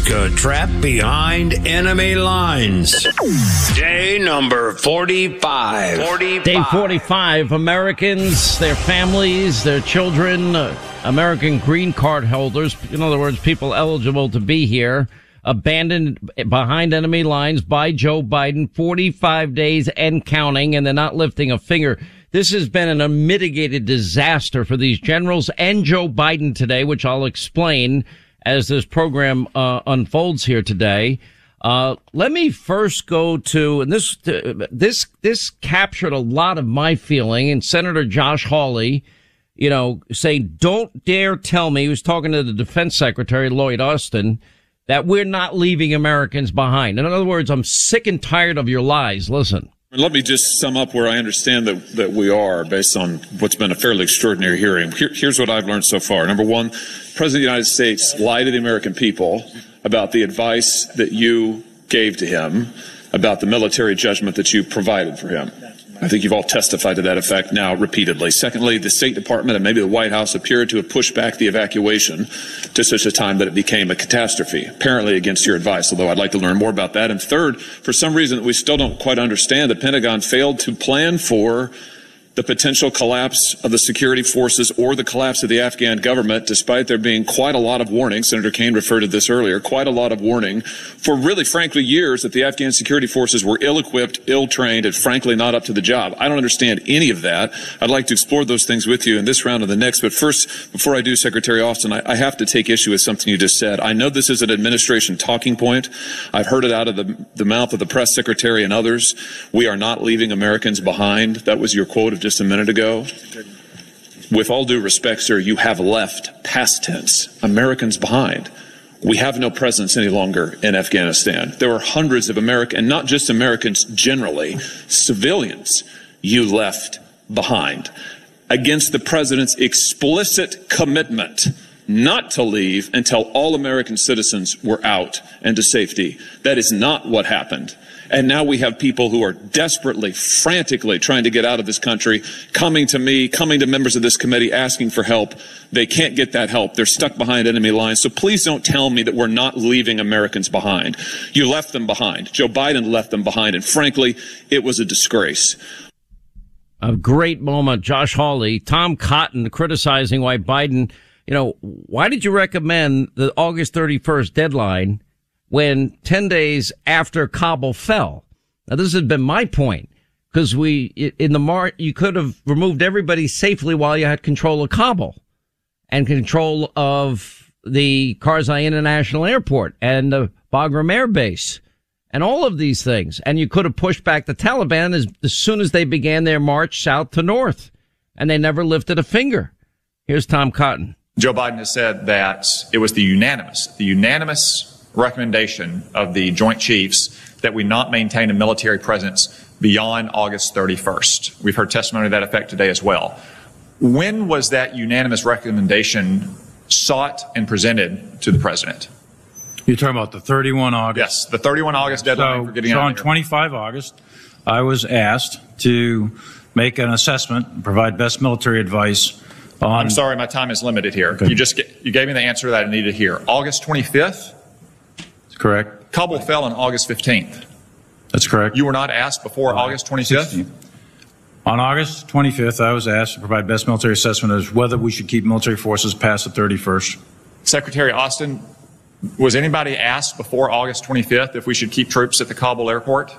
America trapped behind enemy lines. Day number 45. 45. Day 45. Americans, their families, their children, uh, American green card holders, in other words, people eligible to be here, abandoned behind enemy lines by Joe Biden, 45 days and counting, and they're not lifting a finger. This has been an unmitigated disaster for these generals and Joe Biden today, which I'll explain as this program uh, unfolds here today. Uh, let me first go to, and this, uh, this, this captured a lot of my feeling and Senator Josh Hawley, you know, saying, don't dare tell me, he was talking to the defense secretary, Lloyd Austin, that we're not leaving Americans behind. In other words, I'm sick and tired of your lies. Listen. Let me just sum up where I understand that, that we are based on what's been a fairly extraordinary hearing. Here, here's what I've learned so far. Number one, President of the United States lied to the American people about the advice that you gave to him about the military judgment that you provided for him. I think you've all testified to that effect now repeatedly. Secondly, the State Department and maybe the White House appeared to have pushed back the evacuation to such a time that it became a catastrophe, apparently against your advice, although I'd like to learn more about that. And third, for some reason that we still don't quite understand, the Pentagon failed to plan for the potential collapse of the security forces or the collapse of the Afghan government, despite there being quite a lot of warning. Senator Kaine referred to this earlier, quite a lot of warning for really, frankly, years that the Afghan security forces were ill equipped, ill trained, and frankly not up to the job. I don't understand any of that. I'd like to explore those things with you in this round and the next. But first, before I do, Secretary Austin, I, I have to take issue with something you just said. I know this is an administration talking point. I've heard it out of the, the mouth of the press secretary and others. We are not leaving Americans behind. That was your quote of just a minute ago. With all due respect, sir, you have left past tense Americans behind. We have no presence any longer in Afghanistan. There are hundreds of American, and not just Americans generally, civilians you left behind against the president's explicit commitment not to leave until all American citizens were out and to safety. That is not what happened. And now we have people who are desperately, frantically trying to get out of this country, coming to me, coming to members of this committee, asking for help. They can't get that help. They're stuck behind enemy lines. So please don't tell me that we're not leaving Americans behind. You left them behind. Joe Biden left them behind. And frankly, it was a disgrace. A great moment. Josh Hawley, Tom Cotton criticizing why Biden, you know, why did you recommend the August 31st deadline? When 10 days after Kabul fell. Now, this had been my point because we, in the Mar, you could have removed everybody safely while you had control of Kabul and control of the Karzai International Airport and the Bagram Air Base and all of these things. And you could have pushed back the Taliban as, as soon as they began their march south to north and they never lifted a finger. Here's Tom Cotton. Joe Biden has said that it was the unanimous, the unanimous recommendation of the Joint Chiefs that we not maintain a military presence beyond August 31st. We've heard testimony to that effect today as well. When was that unanimous recommendation sought and presented to the President? You're talking about the 31 August? Yes, the 31 August deadline so, for getting so on 25 August, I was asked to make an assessment, and provide best military advice on. I'm sorry, my time is limited here. Okay. You just get, you gave me the answer that I needed here. August 25th correct. Kabul fell on August 15th. That's correct. You were not asked before August 25th? 16th. On August 25th, I was asked to provide best military assessment as whether we should keep military forces past the 31st. Secretary Austin, was anybody asked before August 25th if we should keep troops at the Kabul airport?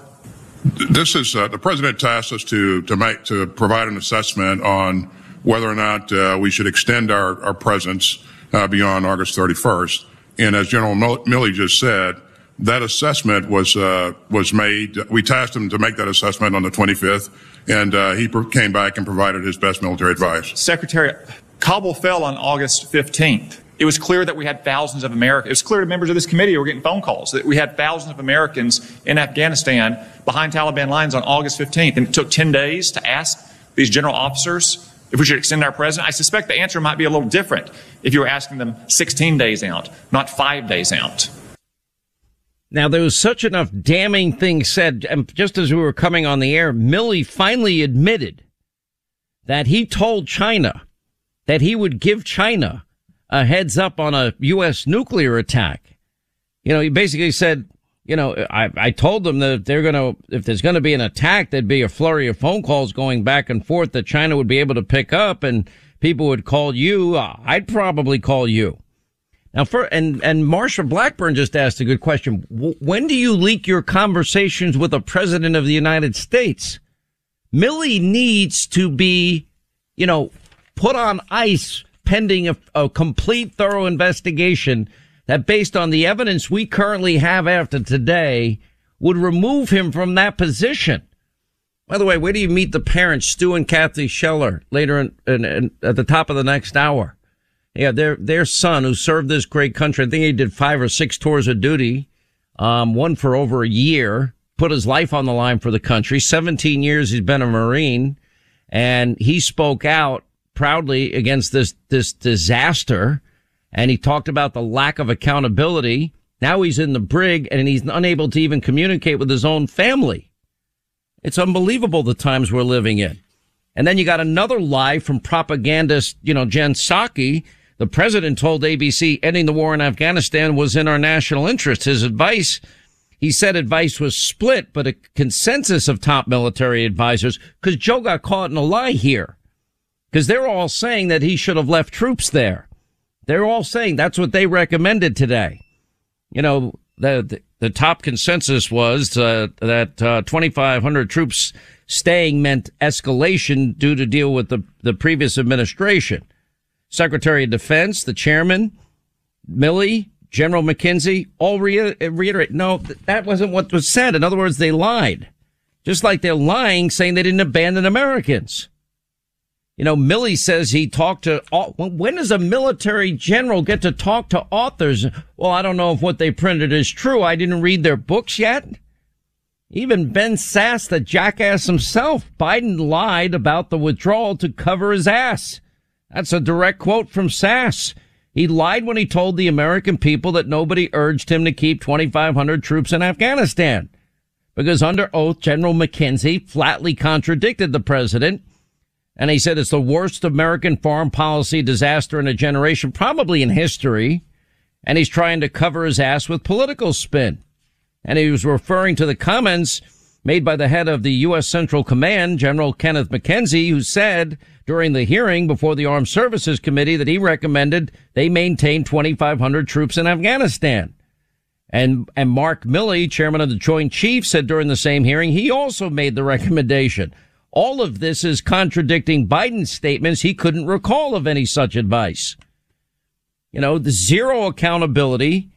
This is uh, the president tasked us to to make to provide an assessment on whether or not uh, we should extend our, our presence uh, beyond August 31st. And as General Milley just said, that assessment was uh, was made. We tasked him to make that assessment on the 25th, and uh, he came back and provided his best military advice. Secretary, Kabul fell on August 15th. It was clear that we had thousands of Americans. It was clear to members of this committee who were getting phone calls that we had thousands of Americans in Afghanistan behind Taliban lines on August 15th. And it took 10 days to ask these general officers if we should extend our president, I suspect the answer might be a little different if you were asking them 16 days out, not five days out. Now, there was such enough damning things said, and just as we were coming on the air, Milley finally admitted that he told China that he would give China a heads up on a U.S. nuclear attack. You know, he basically said, you know, I, I told them that if they're going to, if there's going to be an attack, there'd be a flurry of phone calls going back and forth that China would be able to pick up and people would call you. Uh, I'd probably call you. Now, for, and, and Marsha Blackburn just asked a good question. When do you leak your conversations with the president of the United States? Milley needs to be, you know, put on ice pending a, a complete thorough investigation that based on the evidence we currently have after today would remove him from that position. By the way, where do you meet the parents, Stu and Kathy Scheller, later in, in, in, at the top of the next hour? Yeah, their their son who served this great country. I think he did five or six tours of duty, um, one for over a year. Put his life on the line for the country. Seventeen years he's been a Marine, and he spoke out proudly against this this disaster and he talked about the lack of accountability. Now he's in the brig and he's unable to even communicate with his own family. It's unbelievable the times we're living in. And then you got another lie from propagandist, you know, Jen Psaki. The president told ABC ending the war in Afghanistan was in our national interest. His advice, he said advice was split, but a consensus of top military advisors, because Joe got caught in a lie here. Because they're all saying that he should have left troops there. They're all saying that's what they recommended today. You know, the, the, the top consensus was uh, that uh, 2,500 troops staying meant escalation due to deal with the, the previous administration. Secretary of Defense, the chairman, Milley, General McKenzie, all re- reiterate, no, that wasn't what was said. In other words, they lied. Just like they're lying saying they didn't abandon Americans. You know, Milley says he talked to, when does a military general get to talk to authors? Well, I don't know if what they printed is true. I didn't read their books yet. Even Ben Sasse, the jackass himself, Biden lied about the withdrawal to cover his ass. That's a direct quote from Sasse. He lied when he told the American people that nobody urged him to keep 2,500 troops in Afghanistan. Because under oath, General McKenzie flatly contradicted the president and he said it's the worst American foreign policy disaster in a generation, probably in history. And he's trying to cover his ass with political spin. And he was referring to the comments made by the head of the U.S. Central Command, General Kenneth McKenzie, who said during the hearing before the Armed Services Committee that he recommended they maintain 2,500 troops in Afghanistan. And, and Mark Milley, chairman of the Joint Chiefs, said during the same hearing he also made the recommendation. All of this is contradicting Biden's statements. He couldn't recall of any such advice. You know, the zero accountability.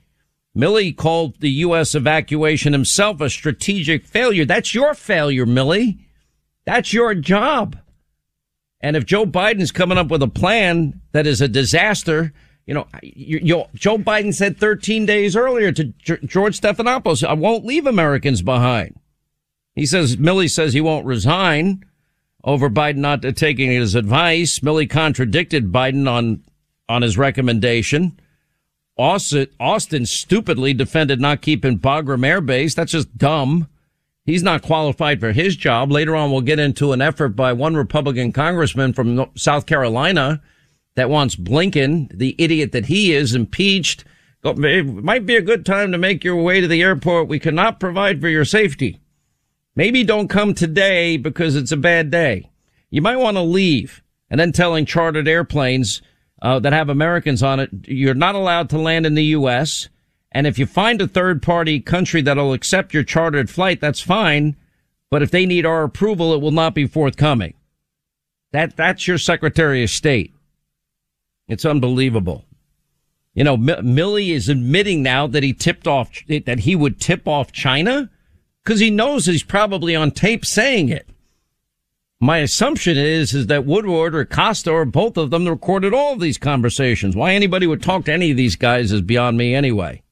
Milley called the U.S. evacuation himself a strategic failure. That's your failure, Milley. That's your job. And if Joe Biden's coming up with a plan that is a disaster, you know, you, you, Joe Biden said 13 days earlier to George Stephanopoulos, I won't leave Americans behind. He says, Milley says he won't resign over Biden not taking his advice. Milley contradicted Biden on, on his recommendation. Austin, Austin stupidly defended not keeping Bagram Air Base. That's just dumb. He's not qualified for his job. Later on, we'll get into an effort by one Republican congressman from South Carolina that wants Blinken, the idiot that he is, impeached. It might be a good time to make your way to the airport. We cannot provide for your safety. Maybe don't come today because it's a bad day. You might want to leave and then telling chartered airplanes uh, that have Americans on it, you're not allowed to land in the U.S. And if you find a third party country that'll accept your chartered flight, that's fine. But if they need our approval, it will not be forthcoming. That, that's your Secretary of State. It's unbelievable. You know, M- Milley is admitting now that he tipped off, that he would tip off China because he knows he's probably on tape saying it. My assumption is, is that Woodward or Costa or both of them recorded all of these conversations. Why anybody would talk to any of these guys is beyond me anyway.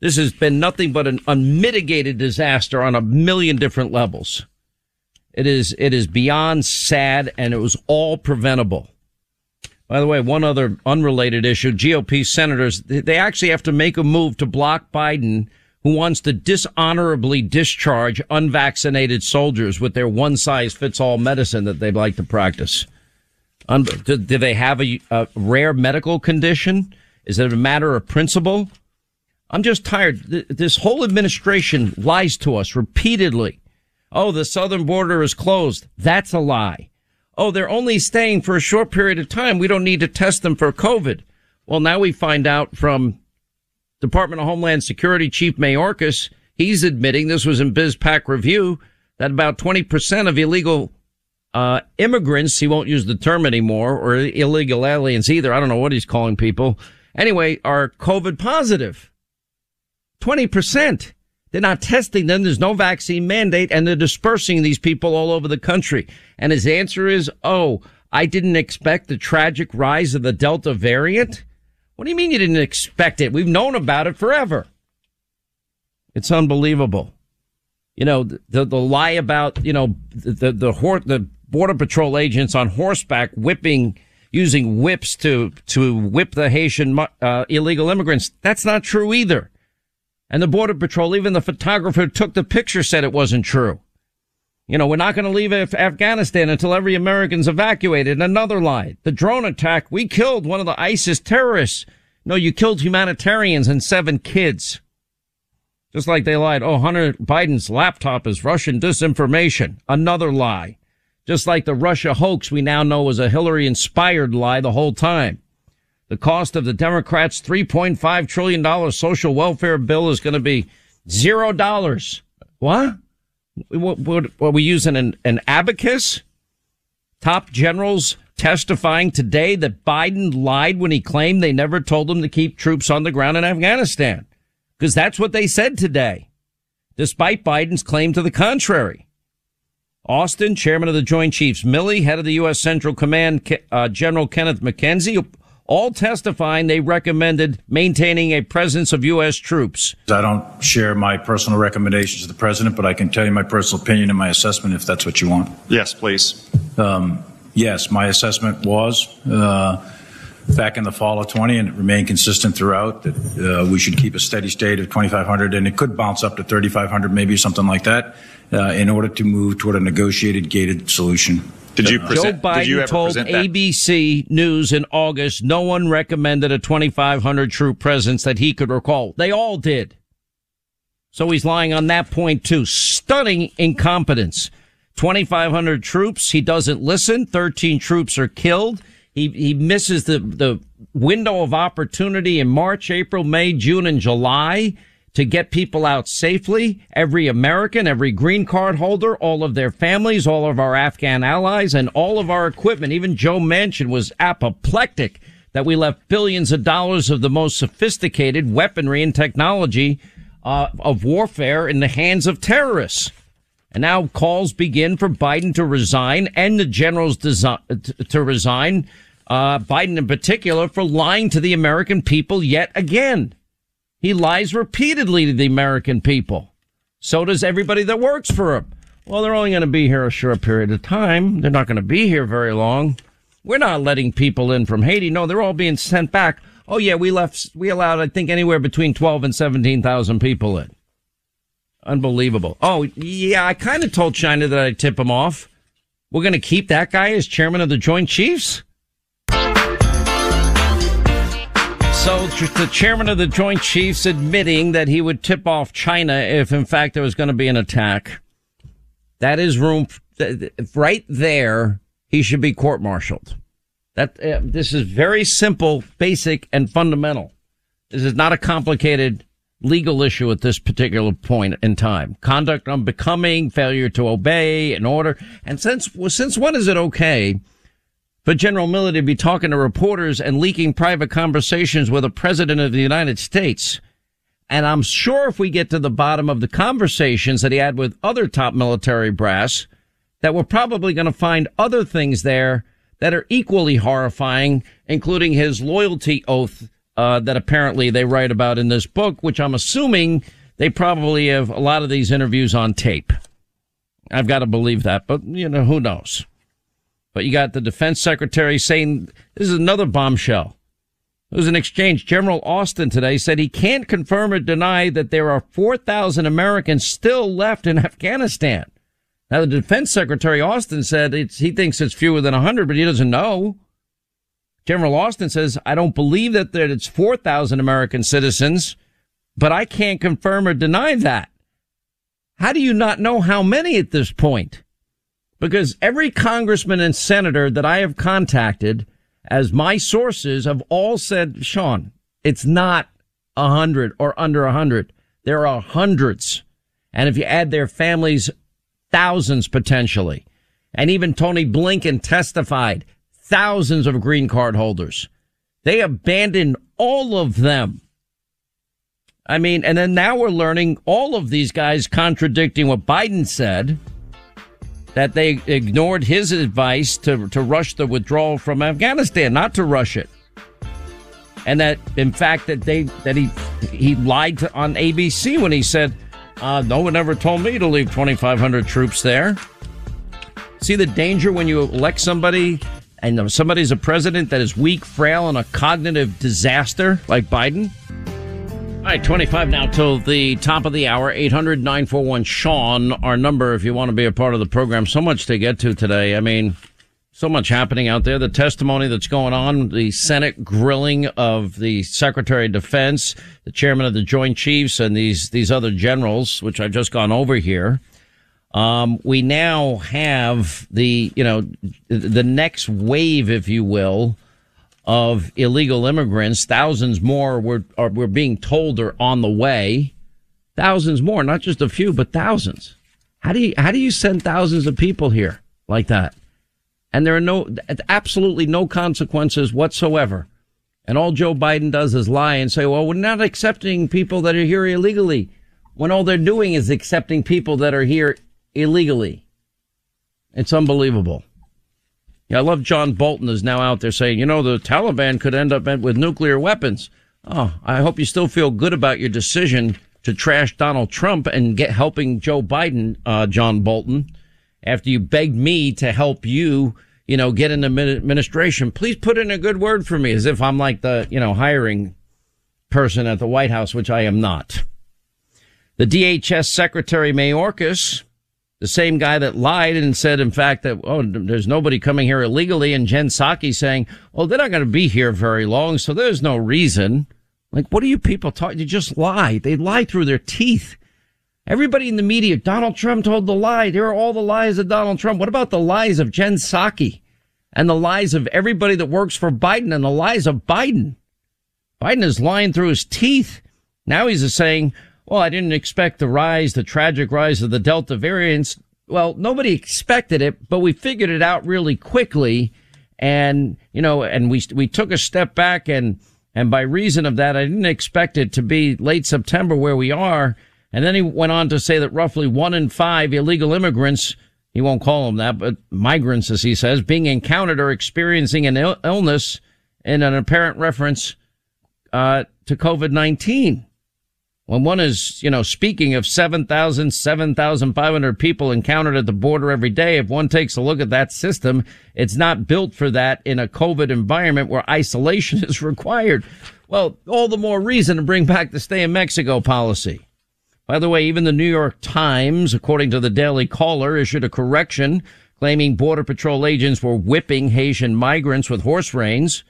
This has been nothing but an unmitigated disaster on a million different levels. It is, it is beyond sad and it was all preventable. By the way, one other unrelated issue, GOP senators, they actually have to make a move to block Biden who wants to dishonorably discharge unvaccinated soldiers with their one size fits all medicine that they'd like to practice. do, do, they have a, a, rare medical condition? Is it a matter of principle? I'm just tired. This whole administration lies to us repeatedly. Oh, the southern border is closed. That's a lie. Oh, they're only staying for a short period of time. We don't need to test them for COVID. Well, now we find out from Department of Homeland Security Chief Mayorkas, he's admitting this was in BizPac review that about 20% of illegal uh, immigrants, he won't use the term anymore, or illegal aliens either. I don't know what he's calling people. Anyway, are COVID positive. 20%. They're not testing them. There's no vaccine mandate and they're dispersing these people all over the country. And his answer is, Oh, I didn't expect the tragic rise of the Delta variant. What do you mean you didn't expect it? We've known about it forever. It's unbelievable. You know, the, the lie about, you know, the, the, the, the border patrol agents on horseback whipping, using whips to, to whip the Haitian, uh, illegal immigrants. That's not true either. And the border patrol, even the photographer who took the picture said it wasn't true. You know, we're not going to leave Af- Afghanistan until every American's evacuated. Another lie. The drone attack, we killed one of the ISIS terrorists. No, you killed humanitarians and seven kids. Just like they lied. Oh, Hunter Biden's laptop is Russian disinformation. Another lie. Just like the Russia hoax we now know was a Hillary inspired lie the whole time. The cost of the Democrats' $3.5 trillion social welfare bill is going to be zero dollars. What? What, what? Are we using an, an abacus? Top generals testifying today that Biden lied when he claimed they never told him to keep troops on the ground in Afghanistan. Because that's what they said today, despite Biden's claim to the contrary. Austin, chairman of the Joint Chiefs, Milley, head of the U.S. Central Command, uh, General Kenneth McKenzie, all testifying they recommended maintaining a presence of U.S. troops. I don't share my personal recommendations to the president, but I can tell you my personal opinion and my assessment if that's what you want. Yes, please. Um, yes, my assessment was uh, back in the fall of 20, and it remained consistent throughout that uh, we should keep a steady state of 2,500, and it could bounce up to 3,500, maybe something like that, Uh, in order to move toward a negotiated gated solution. Did you uh, present, Joe Biden told ABC News in August no one recommended a 2,500 troop presence that he could recall. They all did. So he's lying on that point too. Stunning incompetence. 2,500 troops. He doesn't listen. 13 troops are killed. He, he misses the, the window of opportunity in March, April, May, June, and July to get people out safely. Every American, every green card holder, all of their families, all of our Afghan allies, and all of our equipment. Even Joe Manchin was apoplectic that we left billions of dollars of the most sophisticated weaponry and technology uh, of warfare in the hands of terrorists. And now calls begin for Biden to resign and the generals desi- to resign, uh, Biden in particular, for lying to the American people yet again. He lies repeatedly to the American people. So does everybody that works for him. Well, they're only going to be here a short period of time. They're not going to be here very long. We're not letting people in from Haiti. No, they're all being sent back. Oh yeah, we left, we allowed, I think, anywhere between 12 and 17,000 people in. Unbelievable. Oh, yeah, I kind of told China that I'd tip him off. We're going to keep that guy as chairman of the Joint Chiefs? So the chairman of the Joint Chiefs admitting that he would tip off China if in fact there was going to be an attack. That is room right there. He should be court-martialed. That uh, this is very simple, basic, and fundamental. This is not a complicated legal issue at this particular point in time. Conduct unbecoming, failure to obey an order, and since since when is it okay for General Milley to be talking to reporters and leaking private conversations with a president of the United States. And I'm sure if we get to the bottom of the conversations that he had with other top military brass, that we're probably going to find other things there that are equally horrifying, including his loyalty oath uh, that apparently they write about in this book, which I'm assuming they probably have a lot of these interviews on tape. I've got to believe that, but you know, who knows? But you got the defense secretary saying this is another bombshell. It was an exchange. General Austin today said he can't confirm or deny that there are 4,000 Americans still left in Afghanistan. Now, the defense secretary Austin said he thinks it's fewer than 100, but he doesn't know. General Austin says, I don't believe that, that it's 4,000 American citizens but I can't confirm or deny that. How do you not know how many at this point? Because every congressman and senator that I have contacted as my sources have all said, Sean, it's not a hundred or under a hundred. There are hundreds. And if you add their families, thousands potentially. And even Tony Blinken testified thousands of green card holders. They abandoned all of them. I mean, and then now we're learning all of these guys contradicting what Biden said that they ignored his advice to, to rush the withdrawal from Afghanistan, not to rush it. And that, in fact, that they, that he, he lied to, on ABC when he said, uh, no one ever told me to leave 2,500 troops there. See the danger when you elect somebody and somebody's a president that is weak, frail, and a cognitive disaster like Biden? All right, 25 now till the top of the hour. 800 941 Sean, our number if you want to be a part of the program. So much to get to today. I mean, so much happening out there. The testimony that's going on, the Senate grilling of the Secretary of Defense, the chairman of the Joint Chiefs, and these, these other generals, which I've just gone over here. Um, we now have the, you know, the next wave, if you will, of illegal immigrants. Thousands more were, are, we're being told are on the way. Thousands more, not just a few, but thousands. How do you, how do you send thousands of people here like that? And there are no, absolutely no consequences whatsoever. And all Joe Biden does is lie and say, well, we're not accepting people that are here illegally when all they're doing is accepting people that are here illegally. It's unbelievable. I love John Bolton is now out there saying, you know, the Taliban could end up with nuclear weapons. Oh, I hope you still feel good about your decision to trash Donald Trump and get helping Joe Biden, uh, John Bolton, after you begged me to help you, you know, get an administration. Please put in a good word for me as if I'm like the, you know, hiring person at the White House, which I am not. The DHS Secretary Mayorkas the same guy that lied and said, in fact, that, oh, there's nobody coming here illegally. And Jen Psaki saying, well, they're not going to be here very long. So there's no reason. Like, what are you people talking? You just lie. They lie through their teeth. Everybody in the media, Donald Trump told the lie. There are all the lies of Donald Trump. What about the lies of Jen Psaki and the lies of everybody that works for Biden and the lies of Biden? Biden is lying through his teeth. Now he's saying, well, I didn't expect the rise, the tragic rise of the Delta variants. Well, nobody expected it, but we figured it out really quickly. And, you know, and we, we took a step back and, and by reason of that, I didn't expect it to be late September where we are. And then he went on to say that roughly one in five illegal immigrants, he won't call them that, but migrants, as he says, being encountered or experiencing an Ill- illness in an apparent reference, uh, to COVID-19 when one is, you know, speaking of 7,000, 7,500 people encountered at the border every day, if one takes a look at that system, it's not built for that in a COVID environment where isolation is required. Well, all the more reason to bring back the stay in Mexico policy. By the way, even the New York Times, according to the Daily Caller, issued a correction claiming Border Patrol agents were whipping Haitian migrants with horse reins.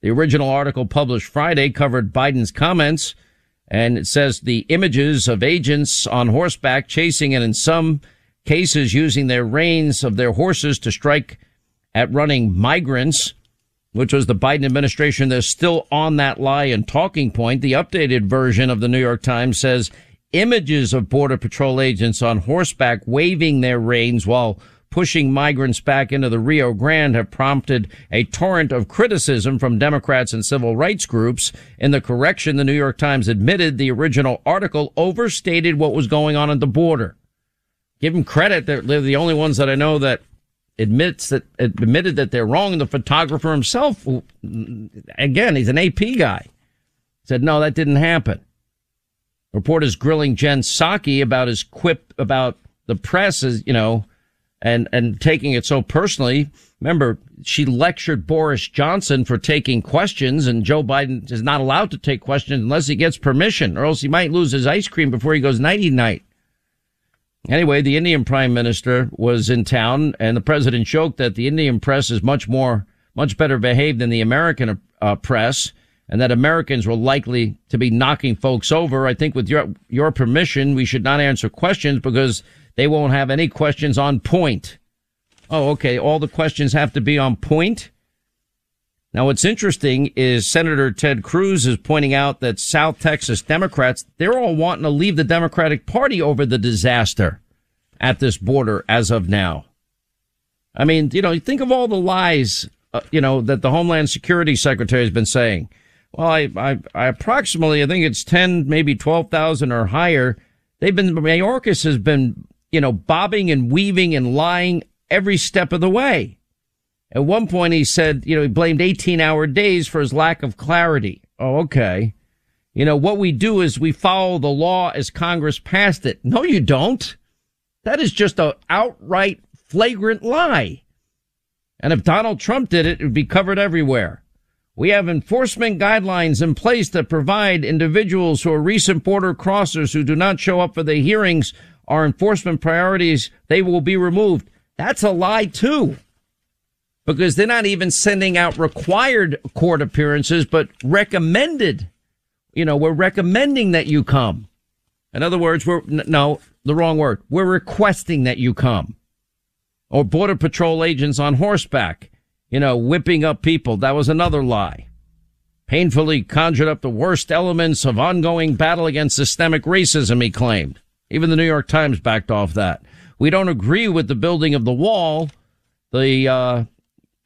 The original article published Friday covered Biden's comments and it says the images of agents on horseback chasing and in some cases using their reins of their horses to strike at running migrants, which was the Biden administration. They're still on that lie and talking point. The updated version of the New York Times says images of border patrol agents on horseback waving their reins while pushing migrants back into the Rio Grande have prompted a torrent of criticism from Democrats and civil rights groups. In the correction, the New York Times admitted the original article overstated what was going on at the border. Give them credit. They're, the only ones that I know that admits that admitted that they're wrong. The photographer himself, again, he's an AP guy, said, no, that didn't happen. Reporters grilling Jen Psaki about his quip about the press is, you know, and, and taking it so personally. Remember, she lectured Boris Johnson for taking questions and Joe Biden is not allowed to take questions unless he gets permission or else he might lose his ice cream before he goes nighty night. Anyway, the Indian prime minister was in town and the president joked that the Indian press is much more, much better behaved than the American uh, press. and that Americans were likely to be knocking folks over. I think with your, your permission, we should not answer questions because they won't have any questions on point. Oh, okay. All the questions have to be on point. Now, what's interesting is Senator Ted Cruz is pointing out that South Texas Democrats, they're all wanting to leave the Democratic Party over the disaster at this border as of now. I mean, you know, think of all the lies, uh, you know, that the Homeland Security Secretary has been saying. Well, I, I, I approximately, I think it's 10, maybe 12,000 or higher. They've been, Mayorkas has been, you know, bobbing and weaving and lying every step of the way. At one point, he said, you know, he blamed 18 hour days for his lack of clarity. Oh, okay. You know, what we do is we follow the law as Congress passed it. No, you don't. That is just a outright flagrant lie. And if Donald Trump did it, it would be covered everywhere. We have enforcement guidelines in place that provide individuals who are recent border crossers who do not show up for the hearings our enforcement priorities. They will be removed. That's a lie too because they're not even sending out required court appearances, but recommended. You know, we're recommending that you come. In other words, we're, no, the wrong word. We're requesting that you come. Or border patrol agents on horseback, you know, whipping up people. That was another lie. Painfully conjured up the worst elements of ongoing battle against systemic racism, he claimed. Even the New York Times backed off that. We don't agree with the building of the wall. The, uh,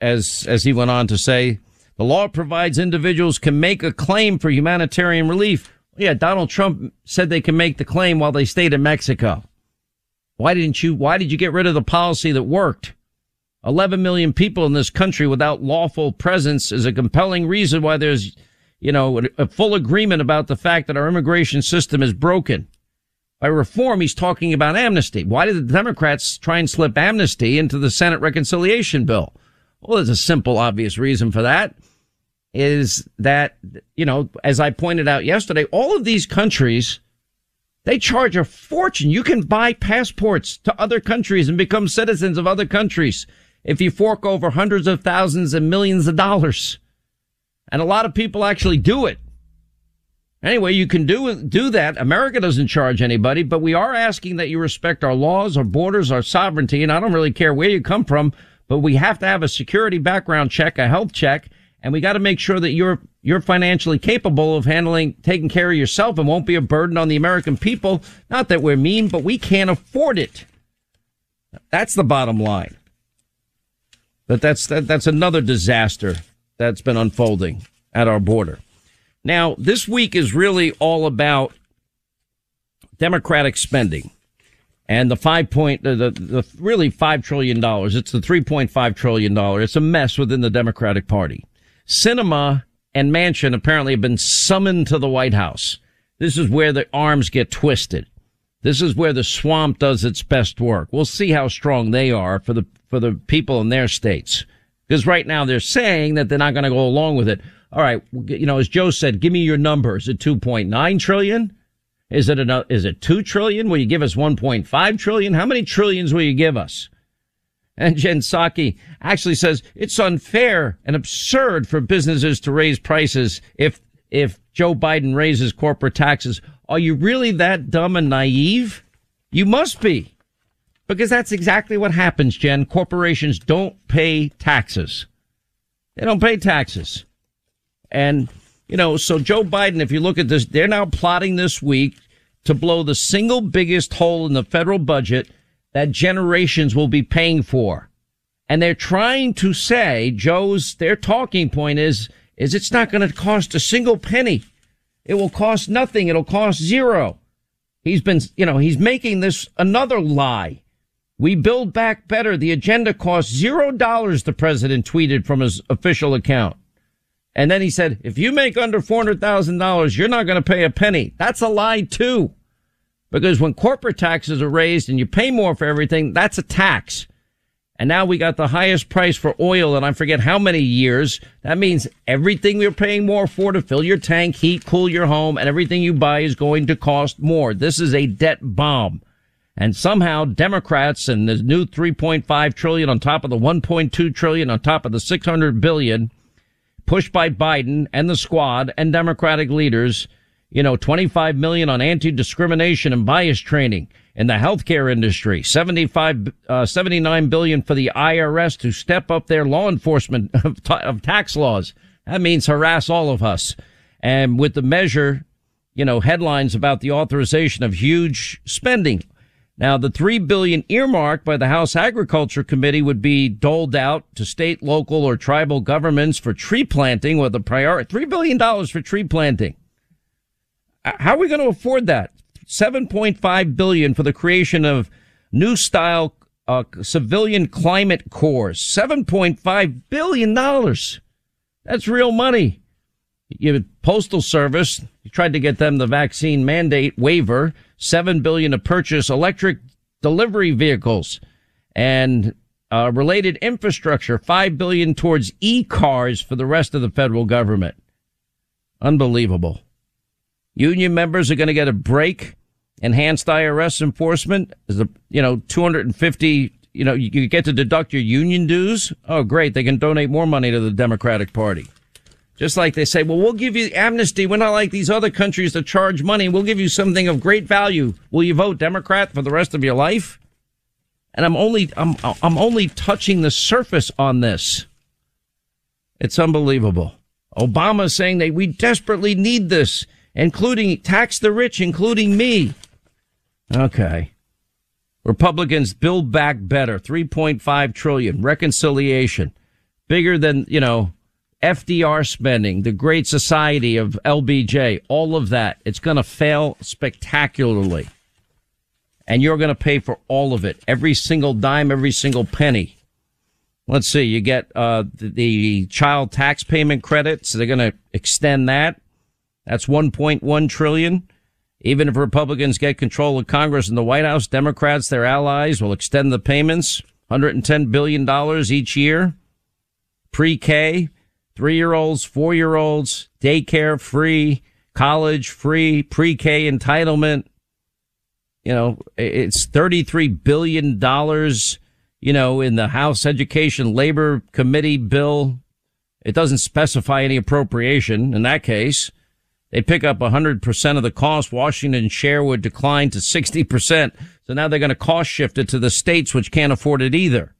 as, as he went on to say, the law provides individuals can make a claim for humanitarian relief. Yeah, Donald Trump said they can make the claim while they stayed in Mexico. Why didn't you, why did you get rid of the policy that worked? 11 million people in this country without lawful presence is a compelling reason why there's, you know, a full agreement about the fact that our immigration system is broken. By reform, he's talking about amnesty. Why did the Democrats try and slip amnesty into the Senate reconciliation bill? Well, there's a simple, obvious reason for that is that, you know, as I pointed out yesterday, all of these countries, they charge a fortune. You can buy passports to other countries and become citizens of other countries if you fork over hundreds of thousands and millions of dollars. And a lot of people actually do it. Anyway, you can do do that. America doesn't charge anybody, but we are asking that you respect our laws, our borders, our sovereignty, and I don't really care where you come from but we have to have a security background check, a health check, and we got to make sure that you're you're financially capable of handling taking care of yourself and won't be a burden on the American people. Not that we're mean, but we can't afford it. That's the bottom line. But that's that, that's another disaster that's been unfolding at our border. Now, this week is really all about democratic spending and the five point, the, the, the really five trillion dollars. It's the three point five trillion dollar. It's a mess within the Democratic Party. Sinema and Manchin apparently have been summoned to the White House. This is where the arms get twisted. This is where the swamp does its best work. We'll see how strong they are for the for the people in their states. Because right now they're saying that they're not going to go along with it. All right, you know, as Joe said, give me your numbers at 2.9 trillion. Is it enough? Is it two trillion? Will you give us 1.5 trillion? How many trillions will you give us? And Jen Psaki actually says it's unfair and absurd for businesses to raise prices if, if Joe Biden raises corporate taxes. Are you really that dumb and naive? You must be. Because that's exactly what happens, Jen. Corporations don't pay taxes. They don't pay taxes. And you know, so Joe Biden, if you look at this, they're now plotting this week to blow the single biggest hole in the federal budget that generations will be paying for. And they're trying to say, Joe's, their talking point is, is it's not going to cost a single penny. It will cost nothing. It'll cost zero. He's been, you know, he's making this another lie. We build back better. The agenda costs zero dollars, the president tweeted from his official account. And then he said, if you make under $400,000, you're not going to pay a penny. That's a lie too. Because when corporate taxes are raised and you pay more for everything, that's a tax. And now we got the highest price for oil and I forget how many years. That means everything we're paying more for to fill your tank, heat, cool your home, and everything you buy is going to cost more. This is a debt bomb. And somehow Democrats and the new 3.5 trillion on top of the 1.2 trillion on top of the 600 billion pushed by Biden and the squad and Democratic leaders, you know, 25 million on anti-discrimination and bias training in the healthcare industry, 75, uh, 79 billion for the IRS to step up their law enforcement of, of tax laws. That means harass all of us. And with the measure, you know, headlines about the authorization of huge spending. Now, the three billion earmarked by the House Agriculture Committee would be doled out to state, local, or tribal governments for tree planting with a priority. Three billion dollars for tree planting. How are we going to afford that? 7.5 billion for the creation of new style uh, civilian climate corps. 7.5 billion dollars. That's real money. You postal service, you tried to get them the vaccine mandate waiver, 7 billion to purchase electric delivery vehicles and uh, related infrastructure, 5 billion towards e-cars for the rest of the federal government. Unbelievable. Union members are going to get a break. Enhanced IRS enforcement is a, you know, 250, you know, you get to deduct your union dues. Oh, great. They can donate more money to the Democratic Party. Just like they say, well, we'll give you amnesty. We're not like these other countries that charge money. We'll give you something of great value. Will you vote Democrat for the rest of your life? And I'm only, I'm, I'm only touching the surface on this. It's unbelievable. Obama saying that we desperately need this including tax the rich, including me. Okay. Republicans build back better. 3.5 trillion. Reconciliation. Bigger than, you know, FDR spending, the Great Society of LBJ, all of that. It's going to fail spectacularly. And you're going to pay for all of it. Every single dime, every single penny. Let's see. You get, uh, the, the child tax payment credits. They're going to extend that. That's 1.1 trillion. Even if Republicans get control of Congress and the White House, Democrats, their allies, will extend the payments. $110 billion each year. Pre-K, three-year-olds, four-year-olds, daycare free, college free, pre-K entitlement. You know, it's $33 billion, you know, in the House Education Labor Committee bill. It doesn't specify any appropriation in that case. They pick up 100% of the cost. Washington share would decline to 60%. So now they're going to cost shift it to the states, which can't afford it either.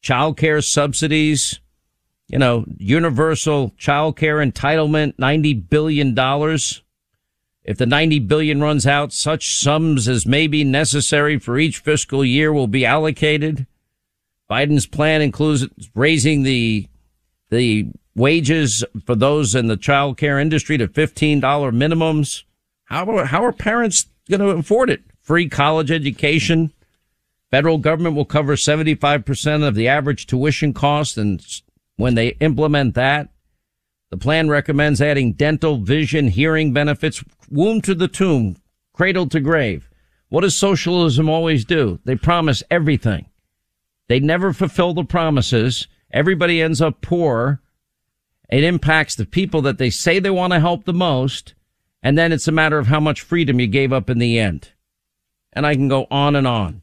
Child care subsidies, you know, universal child care entitlement, $90 billion. If the 90 billion runs out, such sums as may be necessary for each fiscal year will be allocated. Biden's plan includes raising the, the wages for those in the child care industry to $15 minimums. How are, how are parents going to afford it? Free college education. Federal government will cover 75% of the average tuition cost. And when they implement that, the plan recommends adding dental, vision, hearing benefits, womb to the tomb, cradle to grave. What does socialism always do? They promise everything. They never fulfill the promises. Everybody ends up poor it impacts the people that they say they want to help the most. And then it's a matter of how much freedom you gave up in the end. And I can go on and on.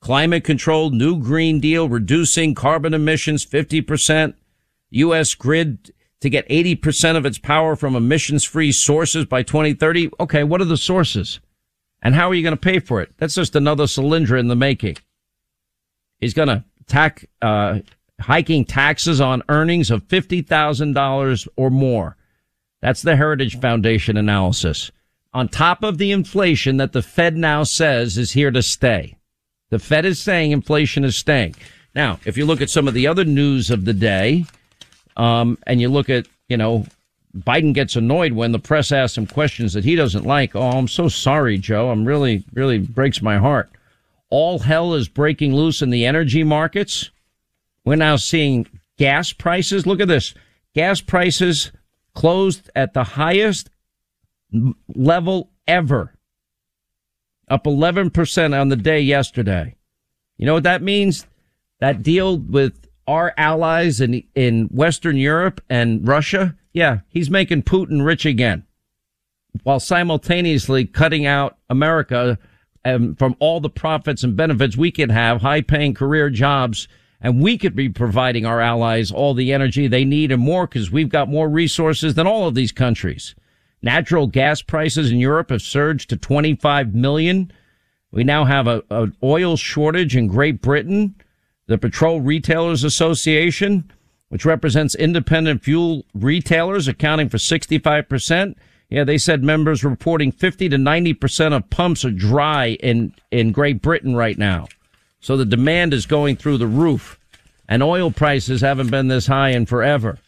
Climate control, new Green Deal, reducing carbon emissions 50%, U.S. grid to get 80% of its power from emissions free sources by 2030. Okay. What are the sources? And how are you going to pay for it? That's just another Solyndra in the making. He's going to attack, uh, hiking taxes on earnings of $50,000 or more. That's the Heritage Foundation analysis. On top of the inflation that the Fed now says is here to stay. The Fed is saying inflation is staying. Now, if you look at some of the other news of the day, um, and you look at, you know, Biden gets annoyed when the press asks him questions that he doesn't like. Oh, I'm so sorry, Joe. I'm really, really breaks my heart. All hell is breaking loose in the energy markets. We're now seeing gas prices. Look at this. Gas prices closed at the highest level ever. Up 11% on the day yesterday. You know what that means? That deal with our allies in, in Western Europe and Russia. Yeah, he's making Putin rich again while simultaneously cutting out America um, from all the profits and benefits we can have, high paying career jobs and we could be providing our allies all the energy they need and more because we've got more resources than all of these countries. Natural gas prices in Europe have surged to 25 million. We now have a, an oil shortage in Great Britain. The Petrol Retailers Association, which represents independent fuel retailers accounting for 65%. Yeah, they said members reporting 50 to 90% of pumps are dry in, in Great Britain right now. So the demand is going through the roof and oil prices haven't been this high in forever.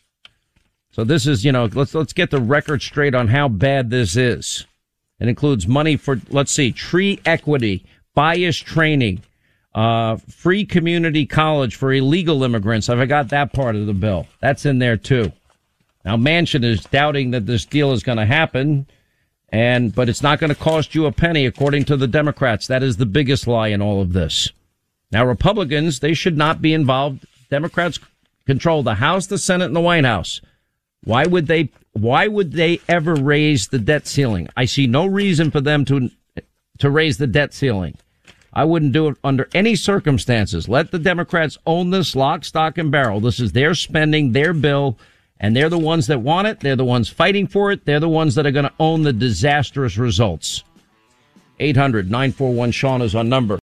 So this is, you know, let's, let's get the record straight on how bad this is. It includes money for, let's see, tree equity, bias training, uh, free community college for illegal immigrants. I forgot that part of the bill. That's in there too. Now Manchin is doubting that this deal is going to happen. And, but it's not going to cost you a penny according to the Democrats. That is the biggest lie in all of this. Now, Republicans, they should not be involved. Democrats control the House, the Senate, and the White House. Why would they, why would they ever raise the debt ceiling? I see no reason for them to, to raise the debt ceiling. I wouldn't do it under any circumstances. Let the Democrats own this lock, stock, and barrel. This is their spending, their bill, and they're the ones that want it. They're the ones fighting for it. They're the ones that are going to own the disastrous results. 800 941 Sean is our number.